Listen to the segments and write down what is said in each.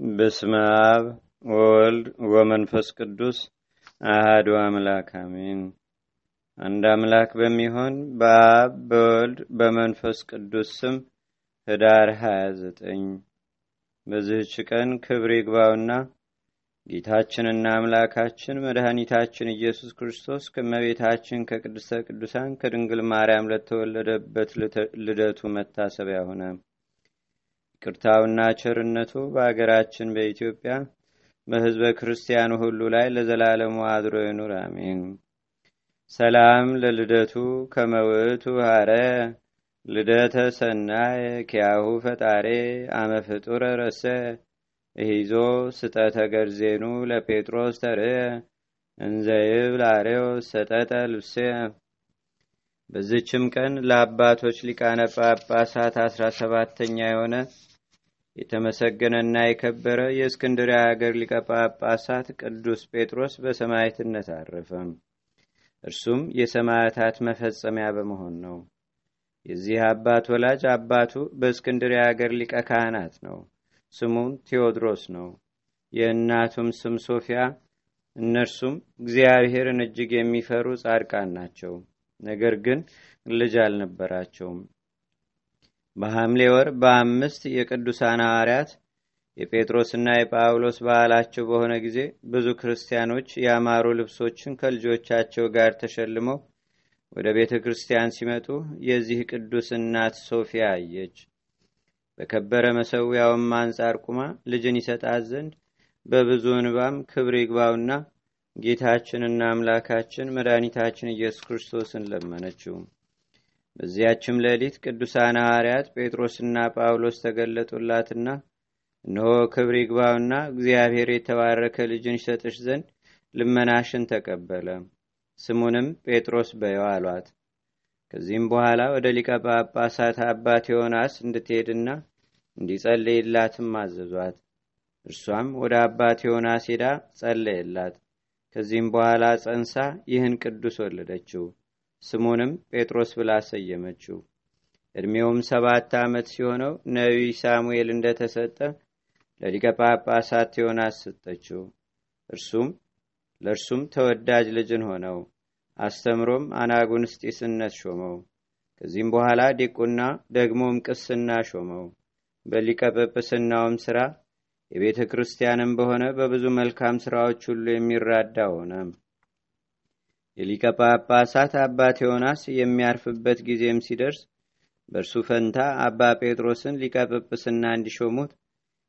በስመ አብ ወወልድ ወመንፈስ ቅዱስ አህዱ አምላክ አሜን። አንድ አምላክ በሚሆን በአብ በወልድ በመንፈስ ቅዱስ ስም ህዳር 29 በዚህች ቀን ክብር ይግባውና ጌታችንና አምላካችን መድኃኒታችን ኢየሱስ ክርስቶስ ከመቤታችን ከቅድስተ ቅዱሳን ከድንግል ማርያም ለተወለደበት ልደቱ መታሰቢያ ሆነ። ይቅርታውና ቸርነቱ በአገራችን በኢትዮጵያ በህዝበ ክርስቲያኑ ሁሉ ላይ ለዘላለሙ አድሮ ይኑር፣ አሜን። ሰላም ለልደቱ ከመውቱ ሀረ ልደተ ሰናየ ኪያሁ ፈጣሬ አመ ፍጡረ ረሰ እሂዞ ስጠተ ገርዜኑ ለጴጥሮስ ተርየ እንዘይብል አሬው ሰጠጠ ልብሴ። በዚችም ቀን ለአባቶች ሊቃነ ጳጳሳት አስራ ሰባተኛ የሆነ የተመሰገነና የከበረ የእስክንድርያ ሀገር ሊቀ ጳጳሳት ቅዱስ ጴጥሮስ በሰማዕትነት አረፈ። እርሱም የሰማዕታት መፈጸሚያ በመሆን ነው። የዚህ አባት ወላጅ አባቱ በእስክንድርያ ሀገር ሊቀ ካህናት ነው። ስሙም ቴዎድሮስ ነው። የእናቱም ስም ሶፊያ። እነርሱም እግዚአብሔርን እጅግ የሚፈሩ ጻድቃን ናቸው። ነገር ግን ልጅ አልነበራቸውም። በሐምሌ ወር በአምስት የቅዱሳን ሐዋርያት የጴጥሮስና የጳውሎስ በዓላቸው በሆነ ጊዜ ብዙ ክርስቲያኖች ያማሩ ልብሶችን ከልጆቻቸው ጋር ተሸልመው ወደ ቤተ ክርስቲያን ሲመጡ የዚህ ቅዱስ እናት ሶፊያ አየች። በከበረ መሰዊያውም አንጻር ቁማ ልጅን ይሰጣት ዘንድ በብዙ እንባም ክብር ይግባውና ጌታችንና አምላካችን መድኃኒታችን ኢየሱስ ክርስቶስን ለመነችው። በዚያችም ሌሊት ቅዱሳን ሐዋርያት ጴጥሮስና ጳውሎስ ተገለጡላትና እነሆ ክብር ይግባውና እግዚአብሔር የተባረከ ልጅን ይሰጥሽ ዘንድ ልመናሽን ተቀበለ፣ ስሙንም ጴጥሮስ በየው አሏት። ከዚህም በኋላ ወደ ሊቀ ጳጳሳት አባት ዮናስ እንድትሄድና እንዲጸልይላትም አዘዟት። እርሷም ወደ አባት ዮናስ ሄዳ ጸለየላት። ከዚህም በኋላ ጸንሳ ይህን ቅዱስ ወለደችው። ስሙንም ጴጥሮስ ብላ ሰየመችው። ዕድሜውም ሰባት ዓመት ሲሆነው ነቢይ ሳሙኤል እንደተሰጠ ለሊቀ ጳጳሳት ዮናስ ሰጠችው። እርሱም ለእርሱም ተወዳጅ ልጅን ሆነው አስተምሮም አናጉንስጢስነት ሾመው። ከዚህም በኋላ ዲቁና ደግሞም ቅስና ሾመው። በሊቀ ጵጵስናውም ሥራ የቤተ ክርስቲያንም በሆነ በብዙ መልካም ሥራዎች ሁሉ የሚራዳ ሆነ። የሊቀ ጳጳሳት አባት ዮናስ የሚያርፍበት ጊዜም ሲደርስ በእርሱ ፈንታ አባ ጴጥሮስን ሊቀ ጵጵስና እንዲሾሙት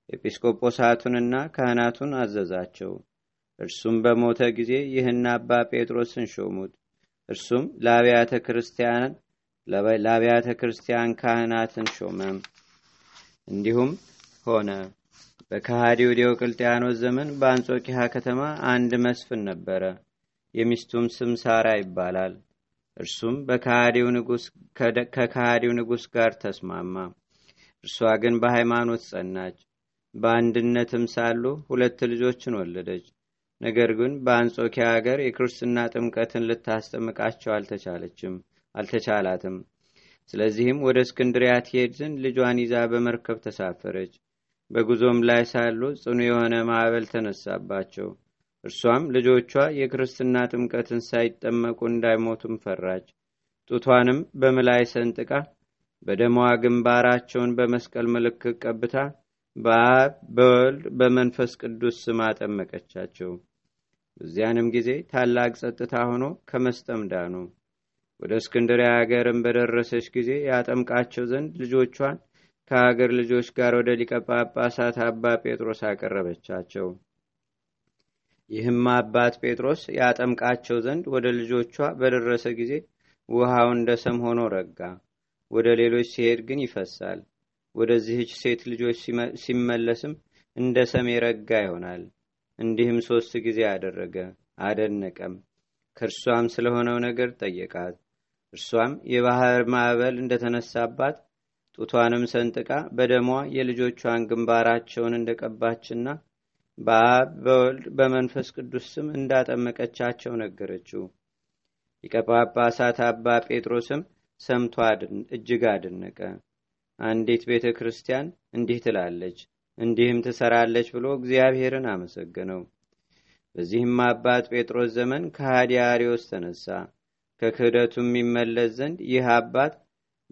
ኤጲስቆጶሳቱንና ካህናቱን አዘዛቸው። እርሱም በሞተ ጊዜ ይህን አባ ጴጥሮስን ሾሙት። እርሱም ለአብያተ ክርስቲያን ለአብያተ ክርስቲያን ካህናትን ሾመ። እንዲሁም ሆነ። በከሃዲው ዲዮቅልጥያኖስ ዘመን በአንጾኪያ ከተማ አንድ መስፍን ነበረ። የሚስቱም ስም ሳራ ይባላል። እርሱም ከከሃዲው ንጉሥ ጋር ተስማማ። እርሷ ግን በሃይማኖት ጸናች። በአንድነትም ሳሉ ሁለት ልጆችን ወለደች። ነገር ግን በአንጾኪያ ሀገር የክርስትና ጥምቀትን ልታስጠምቃቸው አልተቻለችም አልተቻላትም። ስለዚህም ወደ እስክንድሪያ ትሄድ ልጇን ይዛ በመርከብ ተሳፈረች። በጉዞም ላይ ሳሉ ጽኑ የሆነ ማዕበል ተነሳባቸው። እርሷም ልጆቿ የክርስትና ጥምቀትን ሳይጠመቁ እንዳይሞቱም ፈራች። ጡቷንም በምላይ ሰንጥቃ በደሟ ግንባራቸውን በመስቀል ምልክት ቀብታ በአብ በወልድ በመንፈስ ቅዱስ ስም አጠመቀቻቸው። በዚያንም ጊዜ ታላቅ ጸጥታ ሆኖ ከመስጠም ዳኑ። ወደ እስክንድርያ ሀገርም በደረሰች ጊዜ ያጠምቃቸው ዘንድ ልጆቿን ከሀገር ልጆች ጋር ወደ ሊቀ አባ ጴጥሮስ አቀረበቻቸው። ይህም አባት ጴጥሮስ ያጠምቃቸው ዘንድ ወደ ልጆቿ በደረሰ ጊዜ ውሃው እንደ ሰም ሆኖ ረጋ፣ ወደ ሌሎች ሲሄድ ግን ይፈሳል። ወደዚህች ሴት ልጆች ሲመለስም እንደ ሰም የረጋ ይሆናል። እንዲህም ሦስት ጊዜ አደረገ፣ አደነቀም። ከእርሷም ስለሆነው ነገር ጠየቃት። እርሷም የባህር ማዕበል እንደተነሳባት ጡቷንም ሰንጥቃ በደሟ የልጆቿን ግንባራቸውን እንደቀባችና በአብ በወልድ በመንፈስ ቅዱስ ስም እንዳጠመቀቻቸው ነገረችው። ሊቀ ጳጳሳት አባ ጴጥሮስም ሰምቶ እጅግ አደነቀ። አንዲት ቤተ ክርስቲያን እንዲህ ትላለች፣ እንዲህም ትሰራለች ብሎ እግዚአብሔርን አመሰገነው። በዚህም አባት ጴጥሮስ ዘመን ከሃዲ አርዮስ ተነሳ። ከክህደቱም የሚመለስ ዘንድ ይህ አባት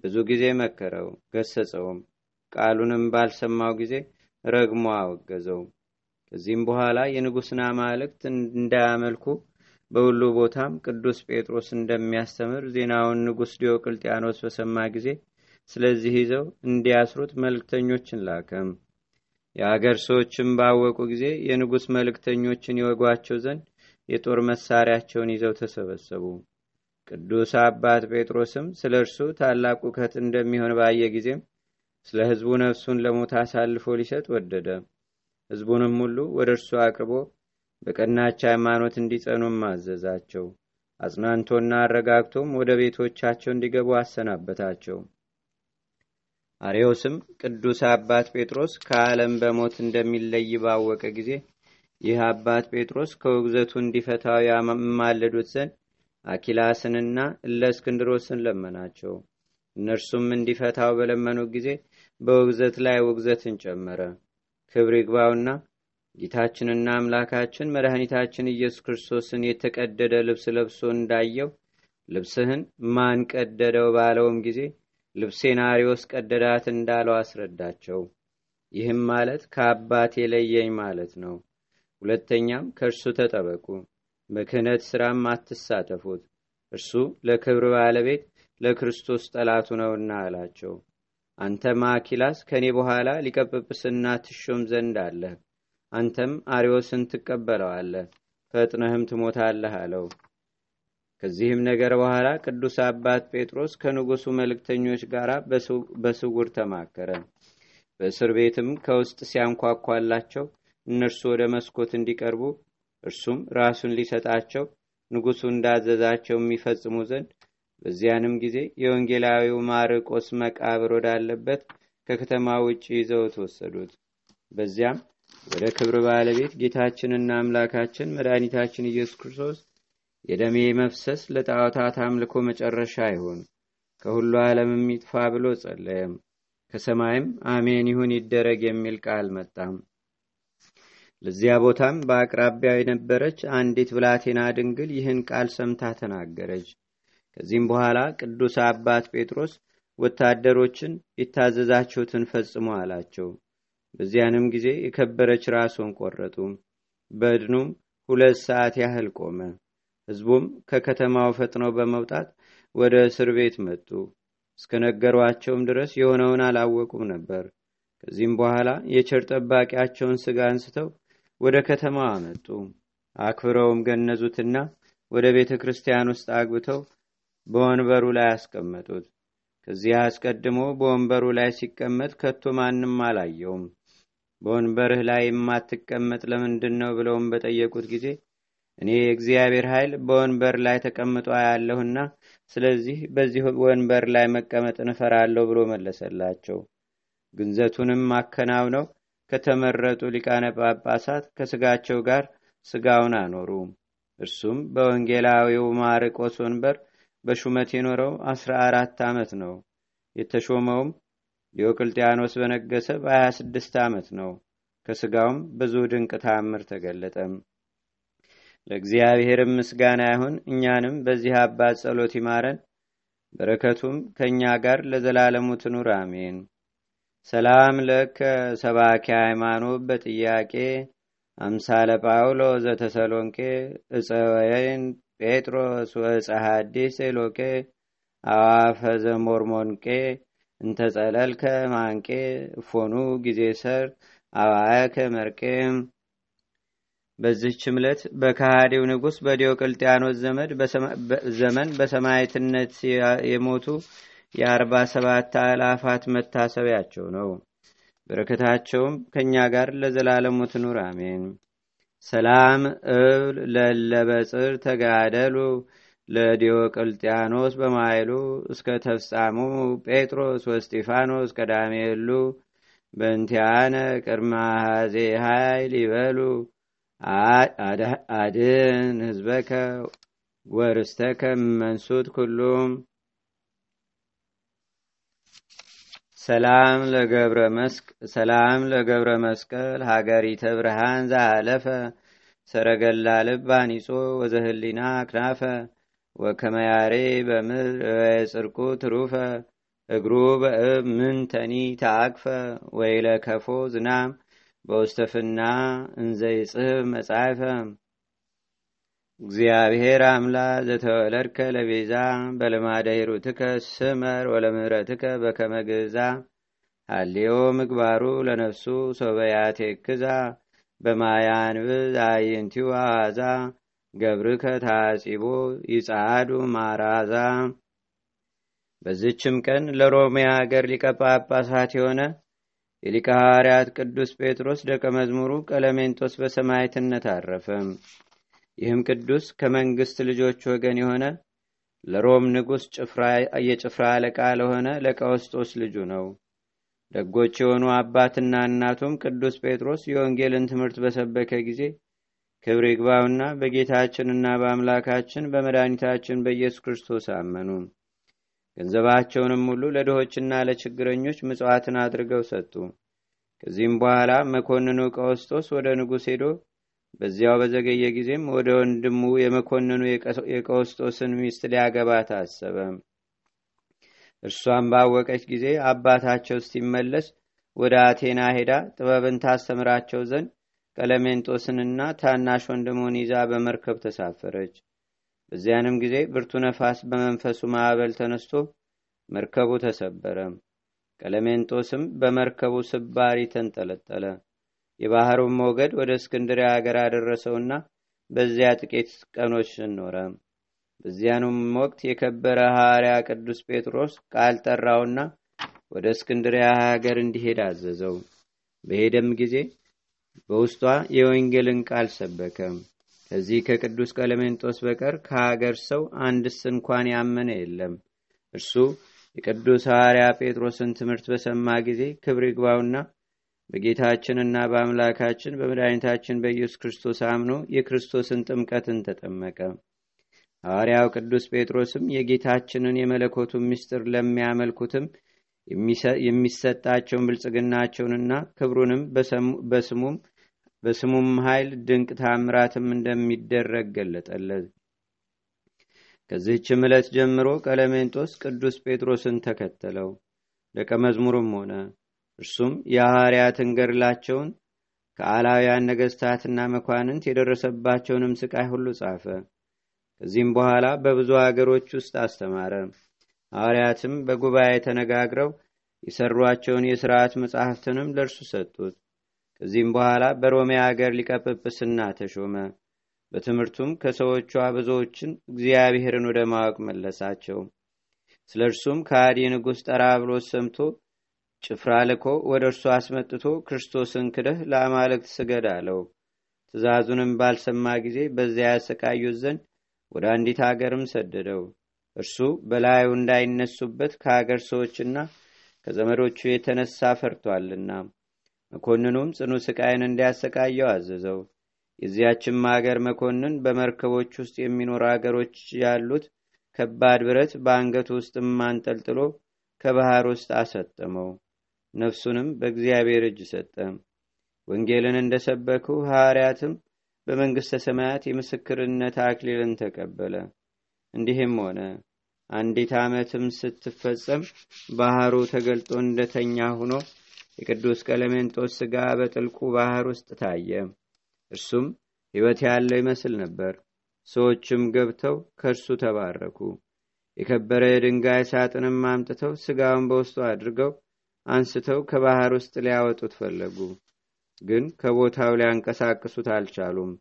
ብዙ ጊዜ መከረው፣ ገሰጸውም። ቃሉንም ባልሰማው ጊዜ ረግሞ አወገዘው። ከዚህም በኋላ የንጉሥን አማልክት እንዳያመልኩ በሁሉ ቦታም ቅዱስ ጴጥሮስ እንደሚያስተምር ዜናውን ንጉሥ ዲዮቅልጥያኖስ በሰማ ጊዜ ስለዚህ ይዘው እንዲያስሩት መልእክተኞችን ላከም። የአገር ሰዎችም ባወቁ ጊዜ የንጉሥ መልእክተኞችን ይወጓቸው ዘንድ የጦር መሳሪያቸውን ይዘው ተሰበሰቡ። ቅዱስ አባት ጴጥሮስም ስለ እርሱ ታላቅ ውከት እንደሚሆን ባየ ጊዜም ስለ ሕዝቡ ነፍሱን ለሞት አሳልፎ ሊሰጥ ወደደ። ሕዝቡንም ሁሉ ወደ እርሱ አቅርቦ በቀናች ሃይማኖት እንዲጸኑም አዘዛቸው። አጽናንቶና አረጋግቶም ወደ ቤቶቻቸው እንዲገቡ አሰናበታቸው። አሬዎስም ቅዱስ አባት ጴጥሮስ ከዓለም በሞት እንደሚለይ ባወቀ ጊዜ ይህ አባት ጴጥሮስ ከውግዘቱ እንዲፈታው ያማልዱት ዘንድ አኪላስንና እለእስክንድሮስን ለመናቸው። እነርሱም እንዲፈታው በለመኑ ጊዜ በውግዘት ላይ ውግዘትን ጨመረ። ክብር ይግባውና ጌታችንና አምላካችን መድኃኒታችን ኢየሱስ ክርስቶስን የተቀደደ ልብስ ለብሶ እንዳየው ልብስህን ማን ቀደደው ባለውም ጊዜ ልብሴን አርዮስ ቀደዳት እንዳለው አስረዳቸው። ይህም ማለት ከአባቴ ለየኝ ማለት ነው። ሁለተኛም ከእርሱ ተጠበቁ፣ በክህነት ሥራም አትሳተፉት፣ እርሱ ለክብር ባለቤት ለክርስቶስ ጠላቱ ነውና አላቸው። አንተም አኪላስ ከእኔ በኋላ ሊቀጵጵስና ትሾም ዘንድ አለህ። አንተም አርዮስን ትቀበለዋለህ፣ ፈጥነህም ትሞታለህ አለው። ከዚህም ነገር በኋላ ቅዱስ አባት ጴጥሮስ ከንጉሡ መልእክተኞች ጋር በስውር ተማከረ። በእስር ቤትም ከውስጥ ሲያንኳኳላቸው እነርሱ ወደ መስኮት እንዲቀርቡ እርሱም ራሱን ሊሰጣቸው ንጉሡ እንዳዘዛቸው የሚፈጽሙ ዘንድ በዚያንም ጊዜ የወንጌላዊው ማርቆስ መቃብር ወዳለበት ከከተማ ውጭ ይዘውት ወሰዱት። በዚያም ወደ ክብር ባለቤት ጌታችንና አምላካችን መድኃኒታችን ኢየሱስ ክርስቶስ የደሜ መፍሰስ ለጣዖታት አምልኮ መጨረሻ አይሆን፣ ከሁሉ ዓለምም ይጥፋ ብሎ ጸለየም። ከሰማይም አሜን ይሁን ይደረግ የሚል ቃል መጣም። ለዚያ ቦታም በአቅራቢያው የነበረች አንዲት ብላቴና ድንግል ይህን ቃል ሰምታ ተናገረች። ከዚህም በኋላ ቅዱስ አባት ጴጥሮስ ወታደሮችን የታዘዛችሁትን ፈጽሞ አላቸው። በዚያንም ጊዜ የከበረች ራሱን ቆረጡ። በድኑም ሁለት ሰዓት ያህል ቆመ። ሕዝቡም ከከተማው ፈጥነው በመውጣት ወደ እስር ቤት መጡ። እስከነገሯቸውም ድረስ የሆነውን አላወቁም ነበር። ከዚህም በኋላ የቸር ጠባቂያቸውን ሥጋ አንስተው ወደ ከተማው አመጡ። አክብረውም ገነዙትና ወደ ቤተ ክርስቲያን ውስጥ አግብተው በወንበሩ ላይ አስቀመጡት። ከዚያ አስቀድሞ በወንበሩ ላይ ሲቀመጥ ከቶ ማንም አላየውም። በወንበርህ ላይ የማትቀመጥ ለምንድን ነው ብለውም በጠየቁት ጊዜ እኔ የእግዚአብሔር ኃይል በወንበር ላይ ተቀምጦ ያለሁና ስለዚህ በዚህ ወንበር ላይ መቀመጥን እፈራለሁ ብሎ መለሰላቸው። ግንዘቱንም አከናውነው ከተመረጡ ሊቃነ ጳጳሳት ከስጋቸው ጋር ስጋውን አኖሩ። እርሱም በወንጌላዊው ማርቆስ ወንበር በሹመት የኖረው አስራ አራት ዓመት ነው። የተሾመውም ዲዮቅልጥያኖስ በነገሰ በሀያ ስድስት ዓመት ነው። ከስጋውም ብዙ ድንቅ ታምር ተገለጠም። ለእግዚአብሔርም ምስጋና ይሁን። እኛንም በዚህ አባት ጸሎት ይማረን፣ በረከቱም ከእኛ ጋር ለዘላለሙ ትኑር አሜን። ሰላም ለከ ሰባኪ ሃይማኖት በጥያቄ አምሳለ ጳውሎ ዘተሰሎንቄ እፀወይን ጴጥሮስ ወእፀ ሐዲስ ሴሎቄ አዋፈ ዘሞርሞንቄ እንተጸለልከ ማንቄ እፎኑ ጊዜ ሰር አዋያከ መርቄ በዚህች ዕለት በካሃዲው ንጉሥ በዲዮቅልጥያኖስ ዘመን በሰማዕትነት የሞቱ የአርባ ሰባት አላፋት መታሰቢያቸው ነው። በረከታቸውም ከእኛ ጋር ለዘላለሙ ትኑር አሜን። ሰላም እብል ለለበጽር ተጋደሉ ለዲዮቅልጥያኖስ በማይሉ እስከ ተፍጻሙ ጴጥሮስ ወስጢፋኖስ ቀዳሜሉ በእንቲያነ ቅድመ ሐዜ ኃይል ይበሉ አድን ህዝበከ ወርስተከ መንሱት ኩሉም ሰላም ለገብረ መስቅ ሰላም ለገብረ መስቀል ሀገሪተ ብርሃን ዘአለፈ ሰረገላ ልብ አኒጾ ወዘህሊና አክናፈ። ወከመያሬ በምድር ጽርቁ ትሩፈ። እግሩ በእብ ምን ተኒ ተአቅፈ። ወይለ ከፎ ዝናም በውስተፍና እንዘይጽህብ መጻይፈ እግዚአብሔር አምላ ዘተወለድከ ለቤዛ በልማደ ሂሩትከ ስመር ወለምህረትከ በከመ ግዛ። ሃሌዮ ምግባሩ ለነፍሱ ሶበያቴ ክዛ በማያንብዝ አይንቲው አዋዛ ገብርከ ታጺቦ ይጻዱ ማራዛ። በዝችም ቀን ለሮሚያ አገር ሊቀ ጳጳሳት የሆነ የሊቀ ሐዋርያት ቅዱስ ጴጥሮስ ደቀ መዝሙሩ ቀለሜንጦስ በሰማይትነት አረፈ። ይህም ቅዱስ ከመንግስት ልጆች ወገን የሆነ ለሮም ንጉሥ የጭፍራ አለቃ ለሆነ ለቀውስጦስ ልጁ ነው። ደጎች የሆኑ አባትና እናቱም ቅዱስ ጴጥሮስ የወንጌልን ትምህርት በሰበከ ጊዜ ክብር ይግባውና በጌታችንና በአምላካችን በመድኃኒታችን በኢየሱስ ክርስቶስ አመኑ። ገንዘባቸውንም ሁሉ ለድሆችና ለችግረኞች ምጽዋትን አድርገው ሰጡ። ከዚህም በኋላ መኮንኑ ቀውስጦስ ወደ ንጉሥ ሄዶ በዚያው በዘገየ ጊዜም ወደ ወንድሙ የመኮንኑ የቀውስጦስን ሚስት ሊያገባ ታሰበ። እርሷም ባወቀች ጊዜ አባታቸው እስቲመለስ ወደ አቴና ሄዳ ጥበብን ታስተምራቸው ዘንድ ቀለሜንጦስንና ታናሽ ወንድሙን ይዛ በመርከብ ተሳፈረች። በዚያንም ጊዜ ብርቱ ነፋስ በመንፈሱ ማዕበል ተነስቶ መርከቡ ተሰበረ። ቀለሜንጦስም በመርከቡ ስባሪ ተንጠለጠለ። የባህሩን ሞገድ ወደ እስክንድሪያ ሀገር አደረሰውና በዚያ ጥቂት ቀኖች ኖረ። በዚያኑም ወቅት የከበረ ሐዋርያ ቅዱስ ጴጥሮስ ቃል ጠራውና ወደ እስክንድሪያ ሀገር እንዲሄድ አዘዘው። በሄደም ጊዜ በውስጧ የወንጌልን ቃል ሰበከ። ከዚህ ከቅዱስ ቀለሜንጦስ በቀር ከሀገር ሰው አንድስ እንኳን ያመነ የለም። እርሱ የቅዱስ ሐዋርያ ጴጥሮስን ትምህርት በሰማ ጊዜ ክብር ይግባውና በጌታችንና በአምላካችን በመድኃኒታችን በኢየሱስ ክርስቶስ አምኖ የክርስቶስን ጥምቀትን ተጠመቀ። ሐዋርያው ቅዱስ ጴጥሮስም የጌታችንን የመለኮቱን ምስጢር ለሚያመልኩትም የሚሰጣቸውን ብልጽግናቸውንና ክብሩንም በስሙም በስሙም ኃይል ድንቅ ታምራትም እንደሚደረግ ገለጠለት። ከዚህችም ዕለት ጀምሮ ቀለሜንጦስ ቅዱስ ጴጥሮስን ተከተለው፣ ደቀ መዝሙርም ሆነ። እርሱም የሐዋርያትን ገድላቸውን ከአላውያን ነገሥታትና መኳንንት የደረሰባቸውንም ስቃይ ሁሉ ጻፈ። ከዚህም በኋላ በብዙ አገሮች ውስጥ አስተማረ። ሐዋርያትም በጉባኤ ተነጋግረው የሰሯቸውን የሥርዓት መጻሕፍትንም ለእርሱ ሰጡት። ከዚህም በኋላ በሮሜ አገር ሊቀጵጵስና ተሾመ። በትምህርቱም ከሰዎቿ ብዙዎችን እግዚአብሔርን ወደ ማወቅ መለሳቸው። ስለ እርሱም ከሃዲ ንጉሥ ጠራብሎስ ሰምቶ ጭፍራ ልኮ ወደ እርሱ አስመጥቶ ክርስቶስን ክደህ ለአማልክት ስገድ አለው። ትእዛዙንም ባልሰማ ጊዜ በዚያ ያሰቃዩት ዘንድ ወደ አንዲት አገርም ሰደደው። እርሱ በላዩ እንዳይነሱበት ከአገር ሰዎችና ከዘመዶቹ የተነሳ ፈርቷልና። መኮንኑም ጽኑ ስቃይን እንዲያሰቃየው አዘዘው። የዚያችም አገር መኮንን በመርከቦች ውስጥ የሚኖሩ አገሮች ያሉት ከባድ ብረት በአንገቱ ውስጥም አንጠልጥሎ ከባህር ውስጥ አሰጠመው። ነፍሱንም በእግዚአብሔር እጅ ሰጠ። ወንጌልን እንደሰበኩ ሐዋርያትም በመንግሥተ ሰማያት የምስክርነት አክሊልን ተቀበለ። እንዲህም ሆነ። አንዲት ዓመትም ስትፈጸም ባህሩ ተገልጦ እንደተኛ ሆኖ የቅዱስ ቀለሜንጦስ ሥጋ በጥልቁ ባህር ውስጥ ታየ። እርሱም ሕይወት ያለው ይመስል ነበር። ሰዎችም ገብተው ከእርሱ ተባረኩ። የከበረ የድንጋይ ሳጥንም አምጥተው ሥጋውን በውስጡ አድርገው አንስተው ከባህር ውስጥ ሊያወጡት ፈለጉ። ግን ከቦታው ሊያንቀሳቅሱት አልቻሉም።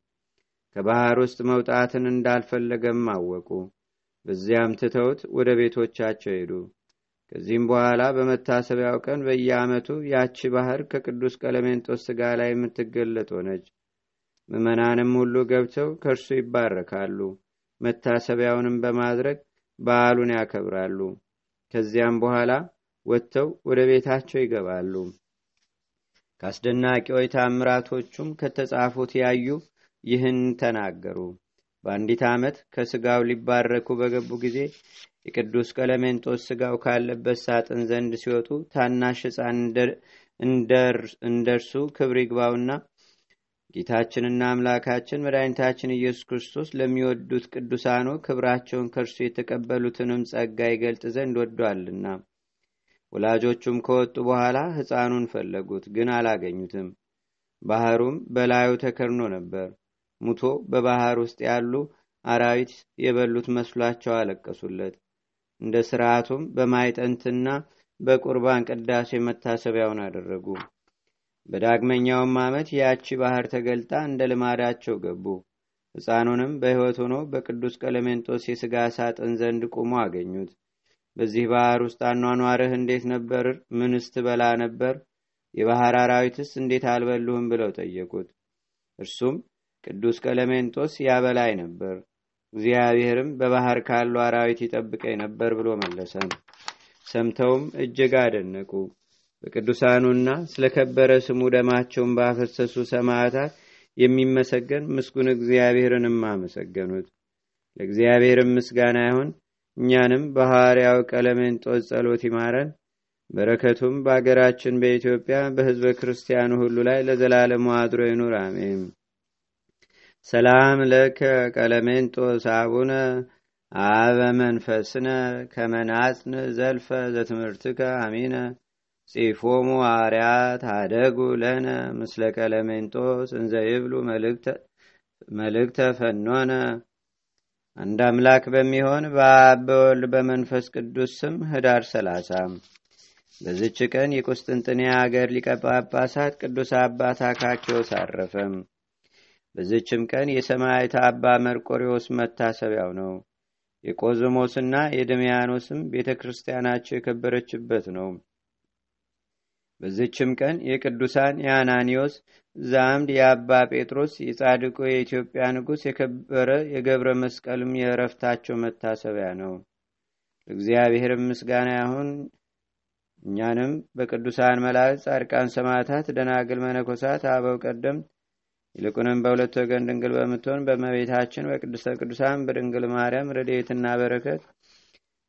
ከባህር ውስጥ መውጣትን እንዳልፈለገም አወቁ። በዚያም ትተውት ወደ ቤቶቻቸው ሄዱ። ከዚህም በኋላ በመታሰቢያው ቀን በየዓመቱ ያቺ ባህር ከቅዱስ ቀለሜንጦስ ሥጋ ላይ የምትገለጥ ሆነች። ምዕመናንም ሁሉ ገብተው ከእርሱ ይባረካሉ። መታሰቢያውንም በማድረግ በዓሉን ያከብራሉ። ከዚያም በኋላ ወጥተው ወደ ቤታቸው ይገባሉ። ከአስደናቂዎች ታምራቶቹም ከተጻፉት ያዩ ይህን ተናገሩ። በአንዲት ዓመት ከሥጋው ሊባረኩ በገቡ ጊዜ የቅዱስ ቀለሜንጦስ ስጋው ካለበት ሳጥን ዘንድ ሲወጡ ታናሽ ሕፃን እንደርሱ ክብር ይግባውና ጌታችንና አምላካችን መድኃኒታችን ኢየሱስ ክርስቶስ ለሚወዱት ቅዱሳኑ ክብራቸውን ከእርሱ የተቀበሉትንም ጸጋ ይገልጥ ዘንድ ወዷልና። ወላጆቹም ከወጡ በኋላ ሕፃኑን ፈለጉት፣ ግን አላገኙትም። ባህሩም በላዩ ተከርኖ ነበር። ሙቶ በባህር ውስጥ ያሉ አራዊት የበሉት መስሏቸው አለቀሱለት። እንደ ስርዓቱም በማይጠንትና በቁርባን ቅዳሴ መታሰቢያውን አደረጉ። በዳግመኛውም ዓመት ያቺ ባህር ተገልጣ እንደ ልማዳቸው ገቡ። ሕፃኑንም በሕይወት ሆኖ በቅዱስ ቀለሜንጦስ የሥጋ ሳጥን ዘንድ ቁሞ አገኙት። በዚህ ባህር ውስጥ አኗኗርህ እንዴት ነበር? ምንስ ትበላ ነበር? የባህር አራዊትስ እንዴት አልበሉህም? ብለው ጠየቁት። እርሱም ቅዱስ ቀለሜንጦስ ያበላይ ነበር፣ እግዚአብሔርም በባህር ካሉ አራዊት ይጠብቀኝ ነበር ብሎ መለሰ። ሰምተውም እጅግ አደነቁ። በቅዱሳኑና ስለከበረ ስሙ ደማቸውን ባፈሰሱ ሰማዕታት የሚመሰገን ምስጉን እግዚአብሔርንም አመሰገኑት። ለእግዚአብሔርም ምስጋና ይሁን። እኛንም በሐዋርያው ቀለሜንጦስ ጸሎት ይማረን። በረከቱም በአገራችን በኢትዮጵያ በሕዝበ ክርስቲያኑ ሁሉ ላይ ለዘላለሙ አድሮ ይኑር፣ አሜን። ሰላም ለከ ቀለሜንጦስ አቡነ አበ መንፈስነ ከመናጽን ዘልፈ ዘትምህርትከ አሚነ ጺፎሙ አርያት አደጉ ለነ ምስለ ቀለሜንጦስ እንዘ ይብሉ መልእክተ ፈኖነ። አንድ አምላክ በሚሆን በአብ በወልድ በመንፈስ ቅዱስ ስም ህዳር ሰላሳ በዝች ቀን የቁስጥንጥንያ አገር ሊቀ ጳጳሳት ቅዱስ አባት አካኪዮስ አረፈም። በዝችም ቀን የሰማዕት አባ መርቆሪዎስ መታሰቢያው ነው። የቆዝሞስና የድሚያኖስም ቤተ ክርስቲያናቸው የከበረችበት ነው። በዝችም ቀን የቅዱሳን የአናኒዎስ ዛምድ የአባ ጴጥሮስ የጻድቁ የኢትዮጵያ ንጉሥ የከበረ የገብረ መስቀልም የእረፍታቸው መታሰቢያ ነው። እግዚአብሔርም ምስጋና ያሁን እኛንም በቅዱሳን መላእክት፣ ጻድቃን፣ ሰማዕታት፣ ደናግል፣ መነኮሳት፣ አበው ቀደምት ይልቁንም በሁለት ወገን ድንግል በምትሆን በመቤታችን በቅድስተ ቅዱሳን በድንግል ማርያም ረድኤትና በረከት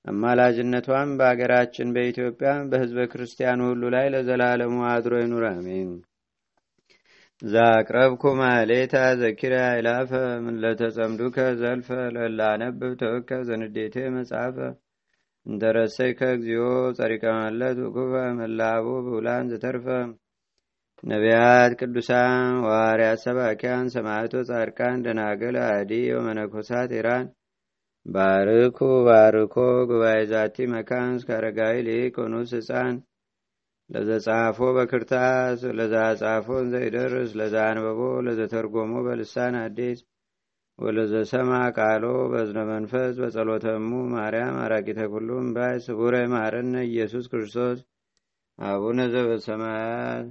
አማላጅነቷም በአገራችን በኢትዮጵያ በሕዝበ ክርስቲያኑ ሁሉ ላይ ለዘላለሙ አድሮ ይኑር፣ አሜን። ዛቅረብኩ ማሌታ ዘኪራ ይላፈ ምለተጸምዱከ ዘልፈ ለላነብብ ተወከ ዘንዴቴ መጽሐፈ እንተረሰይከ እግዚኦ ጸሪቀ ውኩፈ መላቡ ብውላን ዘተርፈ ነቢያት፣ ቅዱሳን፣ ዋርያት፣ ሰባኪያን፣ ሰማዕቶ፣ ጻድቃን፣ ደናገል፣ አዲ ወመነኮሳት ኢራን ባርኩ ባርኮ ጉባኤ ዛቲ መካን እስከ አረጋዊ ሊቅ ኑስ ህፃን ለዘጻፎ በክርታስ ለዛጻፎ ዘይደርስ ለዛ አንበቦ ለዘተርጎሞ በልሳን አዲስ። ወለዘሰማ ቃሎ በዝነ መንፈስ በጸሎተሙ ማርያም አራቂተ ኩሉም ባይ ስቡረ ማረነ ኢየሱስ ክርስቶስ። አቡነ ዘበሰማያት